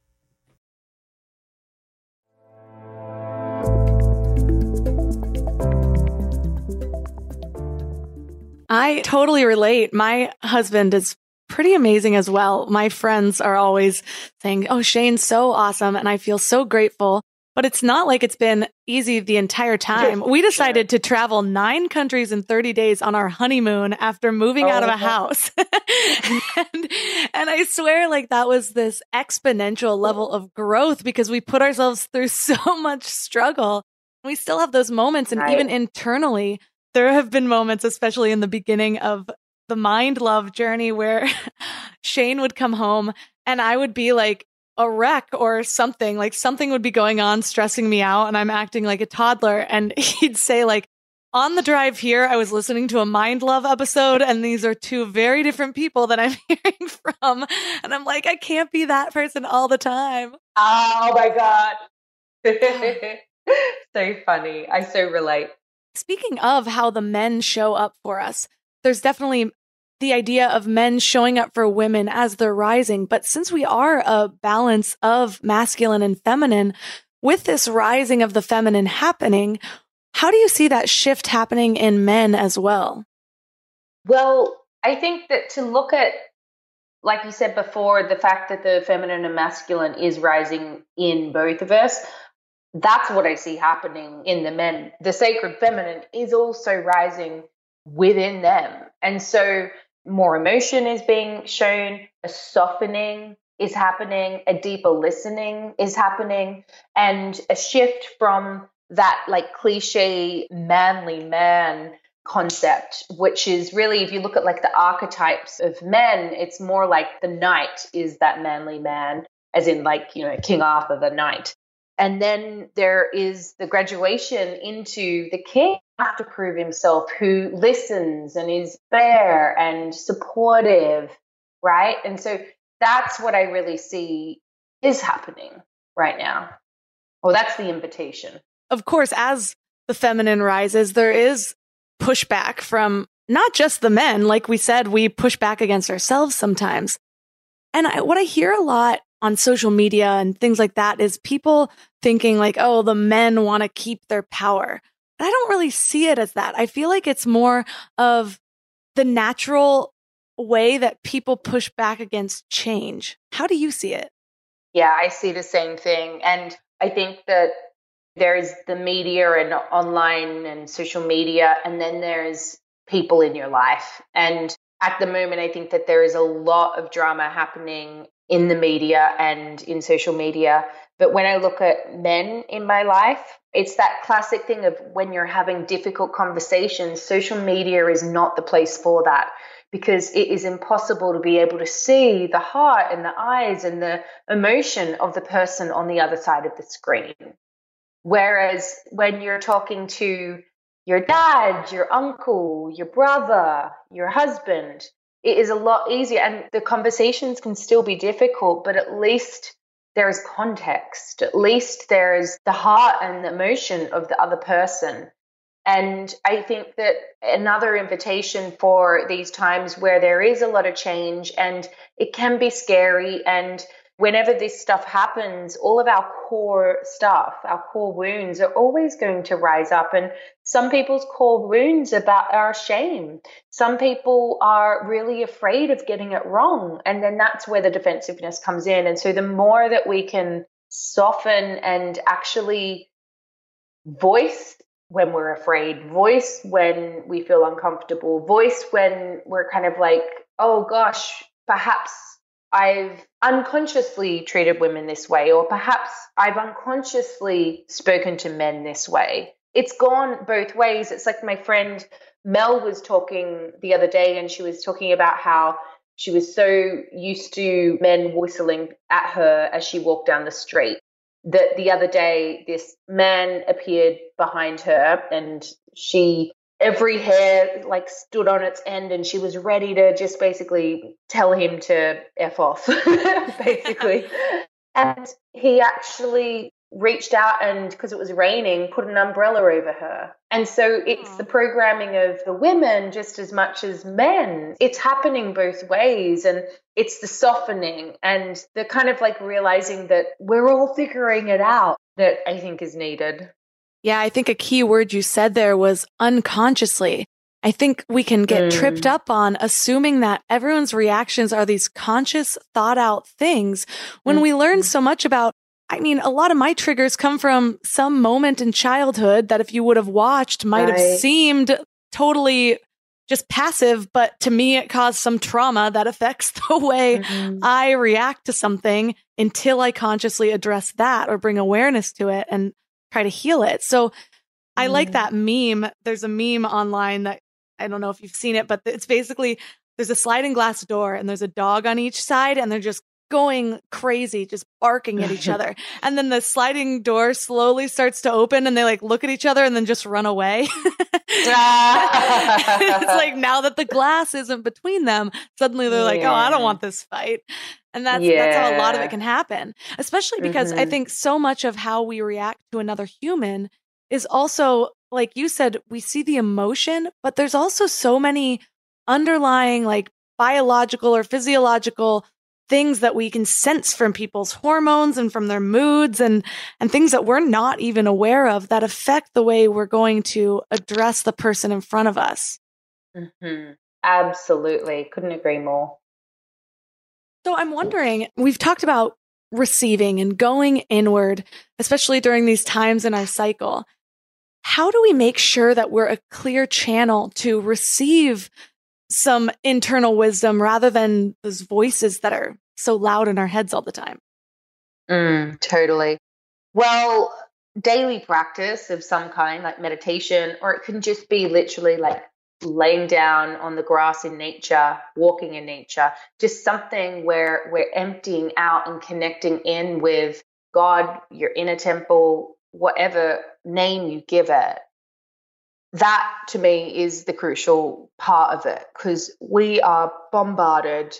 I totally relate. My husband is pretty amazing as well. My friends are always saying, Oh, Shane's so awesome. And I feel so grateful. But it's not like it's been easy the entire time. We decided to travel nine countries in 30 days on our honeymoon after moving oh, out of oh, a house. and, and I swear, like, that was this exponential level of growth because we put ourselves through so much struggle. We still have those moments. And right. even internally, there have been moments, especially in the beginning of the mind love journey, where Shane would come home and I would be like a wreck or something, like something would be going on, stressing me out, and I'm acting like a toddler. And he'd say, like, on the drive here, I was listening to a Mind Love episode, and these are two very different people that I'm hearing from. And I'm like, I can't be that person all the time. Oh my God. so funny. I so relate. Speaking of how the men show up for us, there's definitely the idea of men showing up for women as they're rising. But since we are a balance of masculine and feminine, with this rising of the feminine happening, how do you see that shift happening in men as well? Well, I think that to look at, like you said before, the fact that the feminine and masculine is rising in both of us, that's what I see happening in the men. The sacred feminine is also rising within them. And so more emotion is being shown, a softening is happening, a deeper listening is happening, and a shift from that like cliche manly man concept, which is really, if you look at like the archetypes of men, it's more like the knight is that manly man, as in like, you know, King Arthur, the knight. And then there is the graduation into the king have to prove himself who listens and is fair and supportive, right? And so that's what I really see is happening right now. Well, that's the invitation. Of course, as the feminine rises, there is pushback from not just the men. Like we said, we push back against ourselves sometimes. And I, what I hear a lot on social media and things like that is people thinking like, oh, the men want to keep their power. I don't really see it as that. I feel like it's more of the natural way that people push back against change. How do you see it? Yeah, I see the same thing. And I think that there's the media and online and social media, and then there's people in your life. And at the moment, I think that there is a lot of drama happening in the media and in social media. But when I look at men in my life, it's that classic thing of when you're having difficult conversations, social media is not the place for that because it is impossible to be able to see the heart and the eyes and the emotion of the person on the other side of the screen. Whereas when you're talking to your dad, your uncle, your brother, your husband, it is a lot easier. And the conversations can still be difficult, but at least there's context. At least there's the heart and the emotion of the other person. And I think that another invitation for these times where there is a lot of change and it can be scary and whenever this stuff happens, all of our core stuff, our core wounds are always going to rise up. And some people's core wounds about are shame. Some people are really afraid of getting it wrong. And then that's where the defensiveness comes in. And so the more that we can soften and actually voice when we're afraid, voice when we feel uncomfortable, voice when we're kind of like, oh gosh, perhaps I've unconsciously treated women this way, or perhaps I've unconsciously spoken to men this way. It's gone both ways. It's like my friend Mel was talking the other day, and she was talking about how she was so used to men whistling at her as she walked down the street that the other day this man appeared behind her and she every hair like stood on its end and she was ready to just basically tell him to F off, basically. and he actually reached out and because it was raining put an umbrella over her. And so it's hmm. the programming of the women just as much as men. It's happening both ways and it's the softening and the kind of like realizing that we're all figuring it out that i think is needed yeah, I think a key word you said there was unconsciously. I think we can get mm. tripped up on assuming that everyone's reactions are these conscious, thought out things when mm. we learn mm-hmm. so much about I mean, a lot of my triggers come from some moment in childhood that if you would have watched might right. have seemed totally just passive, but to me, it caused some trauma that affects the way mm-hmm. I react to something until I consciously address that or bring awareness to it. And try to heal it. So I mm. like that meme. There's a meme online that I don't know if you've seen it, but it's basically there's a sliding glass door and there's a dog on each side and they're just going crazy, just barking at each other. And then the sliding door slowly starts to open and they like look at each other and then just run away. it's like now that the glass isn't between them, suddenly they're like, oh, I don't want this fight. And that's yeah. that's how a lot of it can happen. Especially because mm-hmm. I think so much of how we react to another human is also like you said, we see the emotion, but there's also so many underlying like biological or physiological things that we can sense from people's hormones and from their moods and and things that we're not even aware of that affect the way we're going to address the person in front of us. Mm-hmm. Absolutely. Couldn't agree more. So I'm wondering, we've talked about receiving and going inward, especially during these times in our cycle. How do we make sure that we're a clear channel to receive some internal wisdom rather than those voices that are so loud in our heads all the time? Mm, totally. Well, daily practice of some kind, like meditation, or it can just be literally like laying down on the grass in nature, walking in nature, just something where we're emptying out and connecting in with God, your inner temple, whatever name you give it. That to me is the crucial part of it because we are bombarded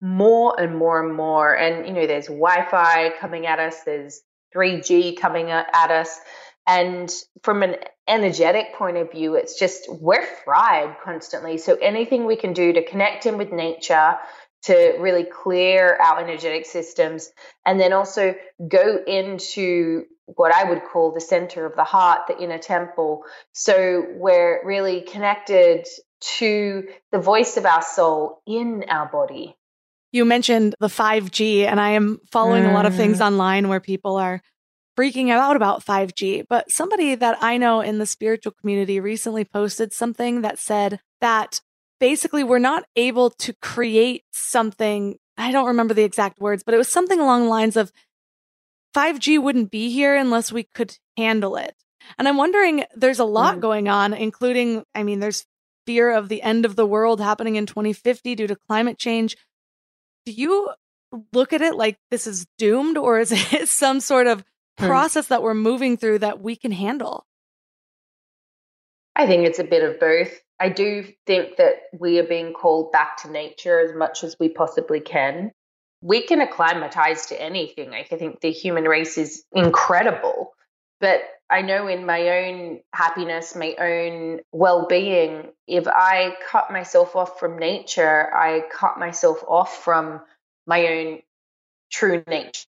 more and more and more. And, you know, there's Wi Fi coming at us, there's 3G coming at us. And from an energetic point of view, it's just we're fried constantly. So anything we can do to connect in with nature, to really clear our energetic systems, and then also go into what I would call the center of the heart, the inner temple. So we're really connected to the voice of our soul in our body. You mentioned the 5G, and I am following mm. a lot of things mm. online where people are freaking out about 5G. But somebody that I know in the spiritual community recently posted something that said that basically we're not able to create something. I don't remember the exact words, but it was something along the lines of 5G wouldn't be here unless we could handle it. And I'm wondering, there's a lot mm. going on, including, I mean, there's fear of the end of the world happening in 2050 due to climate change. Do you look at it like this is doomed, or is it some sort of mm. process that we're moving through that we can handle? I think it's a bit of both. I do think that we are being called back to nature as much as we possibly can. We can acclimatize to anything. I think the human race is incredible. But I know in my own happiness, my own well being, if I cut myself off from nature, I cut myself off from my own true nature.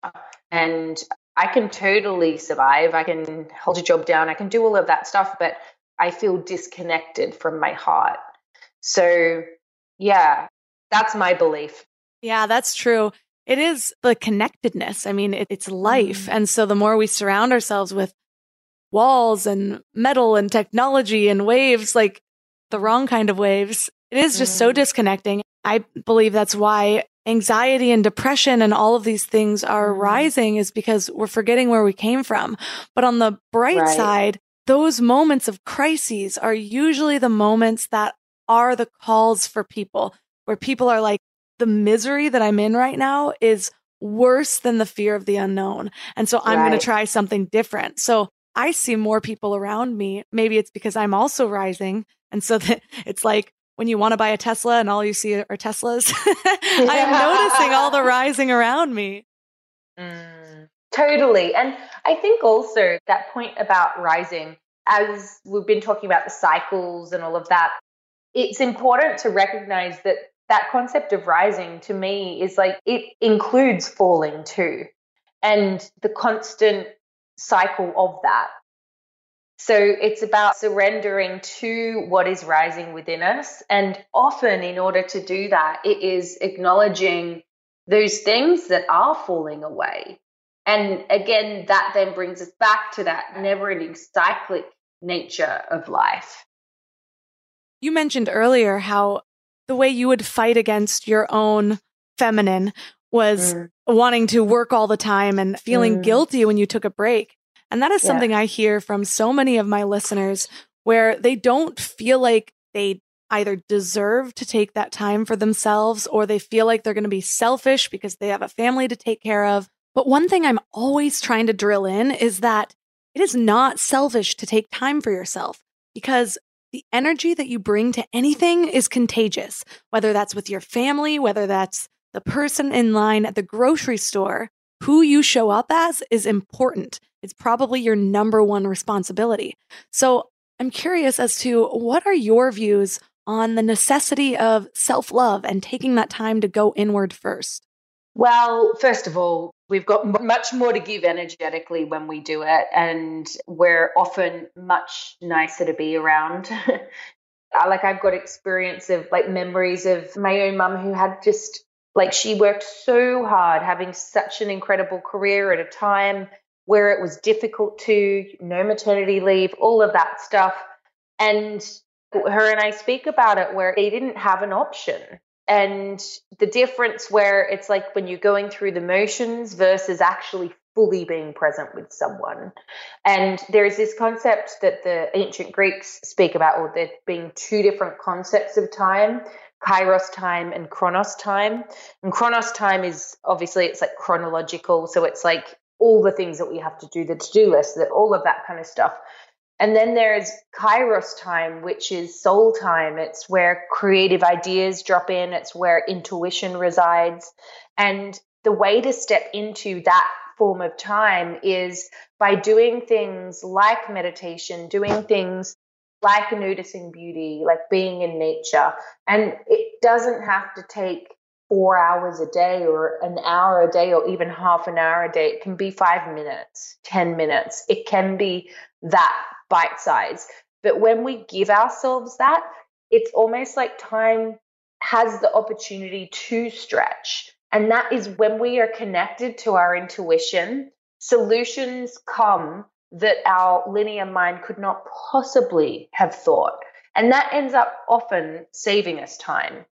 And I can totally survive. I can hold a job down. I can do all of that stuff. But I feel disconnected from my heart. So, yeah, that's my belief. Yeah, that's true. It is the connectedness. I mean, it, it's life. Mm. And so the more we surround ourselves with walls and metal and technology and waves, like the wrong kind of waves, it is just mm. so disconnecting. I believe that's why anxiety and depression and all of these things are mm. rising is because we're forgetting where we came from. But on the bright right. side, those moments of crises are usually the moments that are the calls for people where people are like, the misery that I'm in right now is worse than the fear of the unknown. And so I'm right. going to try something different. So I see more people around me. Maybe it's because I'm also rising. And so that it's like when you want to buy a Tesla and all you see are Teslas, I'm noticing all the rising around me. Mm, totally. And I think also that point about rising, as we've been talking about the cycles and all of that, it's important to recognize that that concept of rising to me is like it includes falling too, and the constant cycle of that. So it's about surrendering to what is rising within us. And often, in order to do that, it is acknowledging those things that are falling away and again, that then brings us back to that never ending cyclic nature of life. You mentioned earlier how the way you would fight against your own feminine was mm. wanting to work all the time and feeling mm. guilty when you took a break. And that is yeah. something I hear from so many of my listeners where they don't feel like they either deserve to take that time for themselves or they feel like they're going to be selfish because they have a family to take care of but one thing I'm always trying to drill in is that it is not selfish to take time for yourself because the energy that you bring to anything is contagious, whether that's with your family, whether that's the person in line at the grocery store. Who you show up as is important. It's probably your number one responsibility. So I'm curious as to what are your views on the necessity of self love and taking that time to go inward first? Well, first of all, we've got much more to give energetically when we do it, and we're often much nicer to be around. like I've got experience of like memories of my own mum who had just like she worked so hard having such an incredible career at a time where it was difficult to no maternity leave, all of that stuff. And her and I speak about it where they didn't have an option and the difference where it's like when you're going through the motions versus actually fully being present with someone. And there's this concept that the ancient Greeks speak about, or there being two different concepts of time. Kairos time and Chronos time. And Chronos time is obviously it's like chronological, so it's like all the things that we have to do, the to-do list, that all of that kind of stuff. And then there's Kairos time, which is soul time. It's where creative ideas drop in, it's where intuition resides. And the way to step into that form of time is by doing things like meditation, doing things like noticing beauty, like being in nature. And it doesn't have to take four hours a day or an hour a day or even half an hour a day. It can be five minutes, 10 minutes. It can be that bite size. But when we give ourselves that, it's almost like time has the opportunity to stretch. And that is when we are connected to our intuition, solutions come that our linear mind could not possibly have thought. And that ends up often saving us time.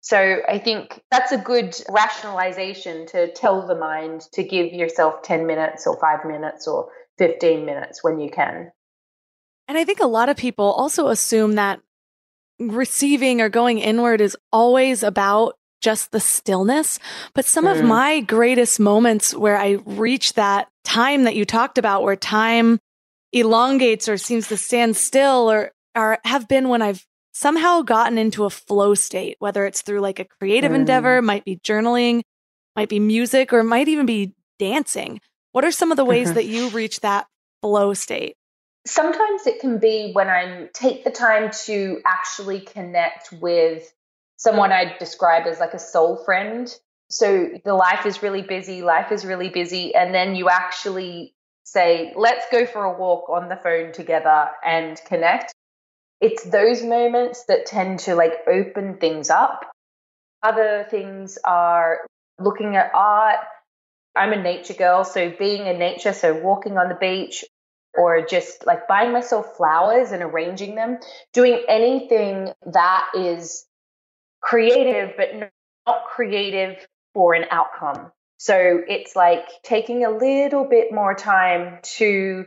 So I think that's a good rationalization to tell the mind to give yourself 10 minutes or five minutes or 15 minutes when you can. And I think a lot of people also assume that receiving or going inward is always about just the stillness. But some mm. of my greatest moments where I reach that time that you talked about, where time elongates or seems to stand still or, or have been when I've somehow gotten into a flow state, whether it's through like a creative mm. endeavor, might be journaling, might be music, or might even be dancing. What are some of the ways that you reach that flow state? Sometimes it can be when I take the time to actually connect with someone I describe as like a soul friend. So the life is really busy, life is really busy. And then you actually say, let's go for a walk on the phone together and connect. It's those moments that tend to like open things up. Other things are looking at art. I'm a nature girl, so being in nature, so walking on the beach or just like buying myself flowers and arranging them, doing anything that is creative, but not creative for an outcome. So it's like taking a little bit more time to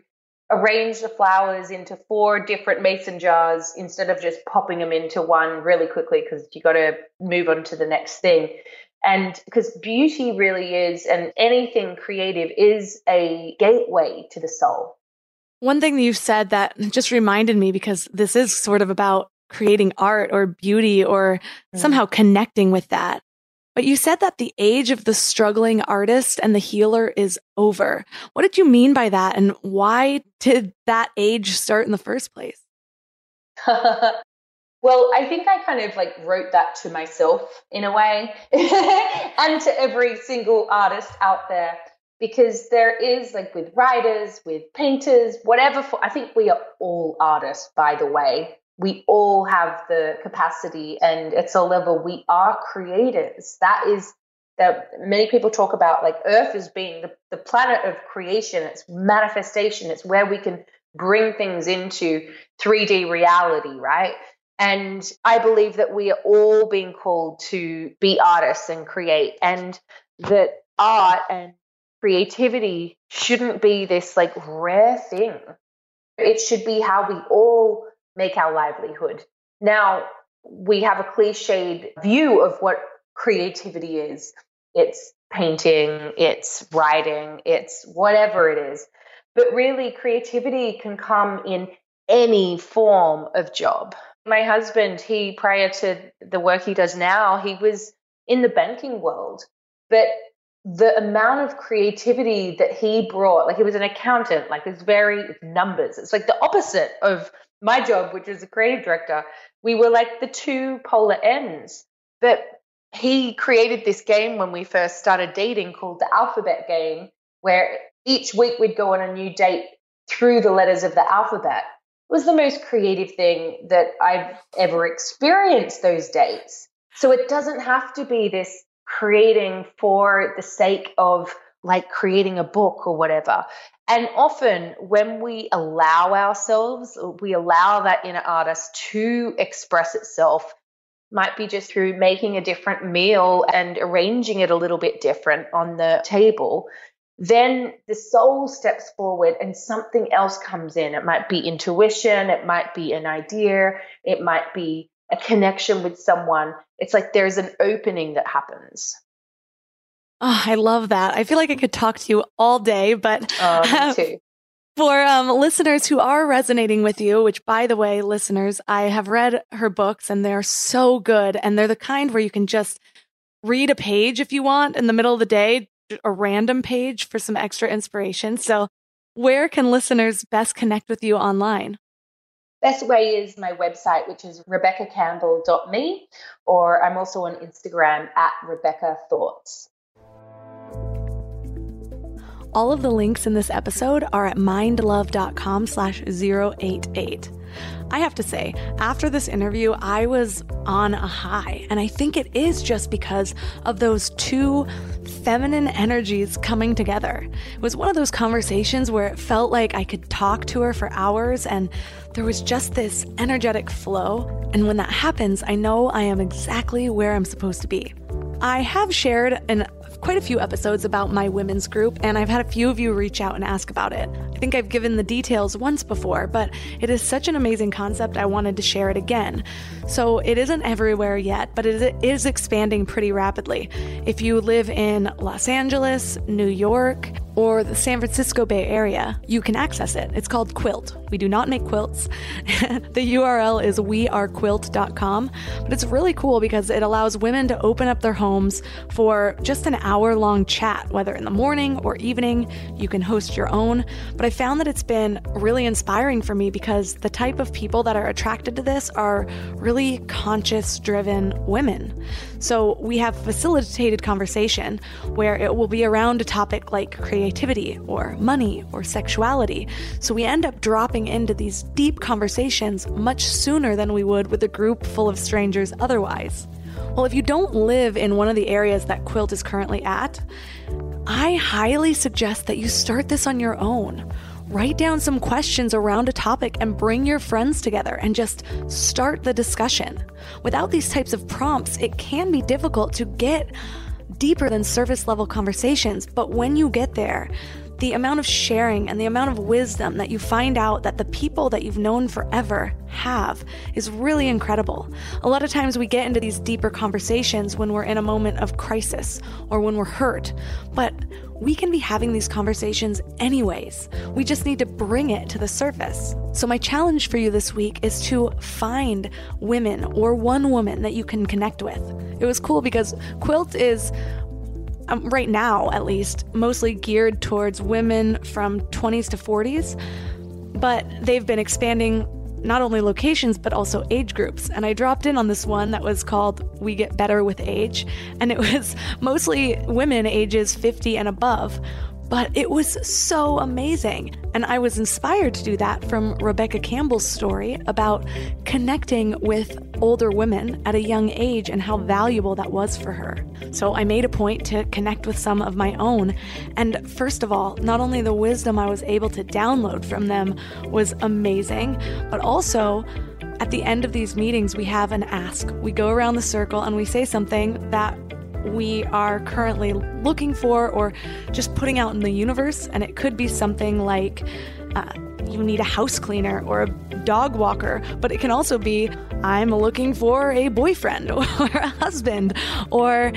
arrange the flowers into four different mason jars instead of just popping them into one really quickly because you got to move on to the next thing. And because beauty really is, and anything creative is a gateway to the soul. One thing that you've said that just reminded me because this is sort of about creating art or beauty or mm. somehow connecting with that. But you said that the age of the struggling artist and the healer is over. What did you mean by that? And why did that age start in the first place? well, I think I kind of like wrote that to myself in a way and to every single artist out there because there is like with writers, with painters, whatever. For, I think we are all artists, by the way. We all have the capacity and it's a level we are creators. That is that many people talk about like earth as being the, the planet of creation. It's manifestation. It's where we can bring things into 3d reality right? And i believe that we are all being called to be artists and create and that art and creativity shouldn't be this like rare thing it should be how we all make our livelihood. Now, we have a cliched view of what creativity is it's painting, it's writing, it's whatever it is. But really, creativity can come in any form of job. My husband, he, prior to the work he does now, he was in the banking world. But the amount of creativity that he brought, like he was an accountant, like it's very numbers. It's like the opposite of my job, which is a creative director, we were like the two polar ends. But he created this game when we first started dating called the alphabet game, where each week we'd go on a new date through the letters of the alphabet. It was the most creative thing that I've ever experienced those dates. So it doesn't have to be this creating for the sake of like creating a book or whatever. And often, when we allow ourselves, we allow that inner artist to express itself, might be just through making a different meal and arranging it a little bit different on the table. Then the soul steps forward and something else comes in. It might be intuition, it might be an idea, it might be a connection with someone. It's like there's an opening that happens. Oh, I love that. I feel like I could talk to you all day, but um, for um, listeners who are resonating with you, which by the way, listeners, I have read her books and they're so good. And they're the kind where you can just read a page if you want in the middle of the day, a random page for some extra inspiration. So where can listeners best connect with you online? Best way is my website, which is rebeccacampbell.me, or I'm also on Instagram at Rebecca Thoughts. All of the links in this episode are at mindlove.com slash 088. I have to say, after this interview, I was on a high. And I think it is just because of those two feminine energies coming together. It was one of those conversations where it felt like I could talk to her for hours and there was just this energetic flow. And when that happens, I know I am exactly where I'm supposed to be. I have shared in quite a few episodes about my women's group, and I've had a few of you reach out and ask about it. I think I've given the details once before, but it is such an amazing concept, I wanted to share it again. So it isn't everywhere yet, but it is expanding pretty rapidly. If you live in Los Angeles, New York, or the San Francisco Bay Area, you can access it. It's called Quilt. We do not make quilts. the URL is wearequilt.com, but it's really cool because it allows women to open up their homes for just an hour long chat, whether in the morning or evening. You can host your own. But I found that it's been really inspiring for me because the type of people that are attracted to this are really conscious driven women. So we have facilitated conversation where it will be around a topic like creativity or money or sexuality. So we end up dropping into these deep conversations much sooner than we would with a group full of strangers otherwise. Well, if you don't live in one of the areas that Quilt is currently at, I highly suggest that you start this on your own write down some questions around a topic and bring your friends together and just start the discussion. Without these types of prompts, it can be difficult to get deeper than surface level conversations, but when you get there, the amount of sharing and the amount of wisdom that you find out that the people that you've known forever have is really incredible. A lot of times we get into these deeper conversations when we're in a moment of crisis or when we're hurt, but we can be having these conversations anyways. We just need to bring it to the surface. So, my challenge for you this week is to find women or one woman that you can connect with. It was cool because Quilt is um, right now at least, mostly geared towards women from 20s to 40s, but they've been expanding not only locations but also age groups. And I dropped in on this one that was called We Get Better with Age, and it was mostly women ages 50 and above. But it was so amazing. And I was inspired to do that from Rebecca Campbell's story about connecting with older women at a young age and how valuable that was for her. So I made a point to connect with some of my own. And first of all, not only the wisdom I was able to download from them was amazing, but also at the end of these meetings, we have an ask. We go around the circle and we say something that we are currently looking for or just putting out in the universe. And it could be something like uh, you need a house cleaner or a dog walker, but it can also be I'm looking for a boyfriend or a husband or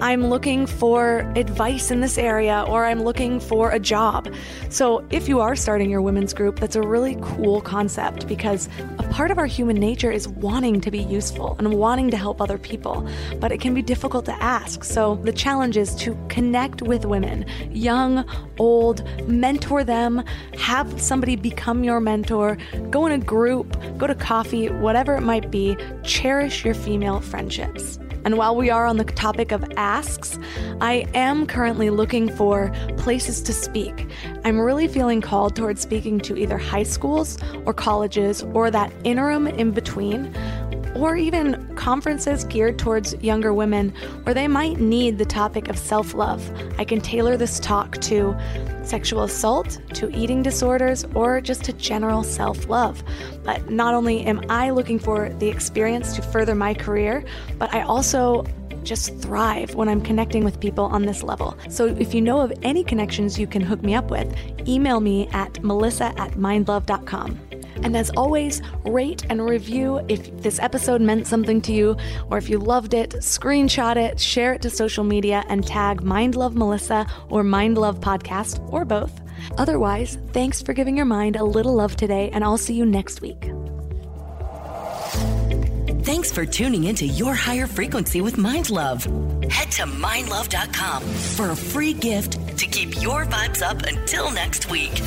I'm looking for advice in this area or I'm looking for a job. So, if you are starting your women's group, that's a really cool concept because a part of our human nature is wanting to be useful and wanting to help other people, but it can be difficult to ask. So, the challenge is to connect with women, young, old, mentor them, have somebody become your mentor, go in a group, go to coffee, whatever it might be, cherish your female friendships. And while we are on the topic of asks, I am currently looking for places to speak. I'm really feeling called towards speaking to either high schools or colleges or that interim in between or even conferences geared towards younger women where they might need the topic of self love. I can tailor this talk to sexual assault, to eating disorders, or just to general self love. But not only am I looking for the experience to further my career, but I also just thrive when I'm connecting with people on this level. So if you know of any connections you can hook me up with, email me at melissa at mindlove.com. And as always, rate and review if this episode meant something to you, or if you loved it, screenshot it, share it to social media, and tag Mind Love Melissa or Mind Love Podcast, or both. Otherwise, thanks for giving your mind a little love today, and I'll see you next week. Thanks for tuning into Your Higher Frequency with Mind Love. Head to mindlove.com for a free gift to keep your vibes up until next week.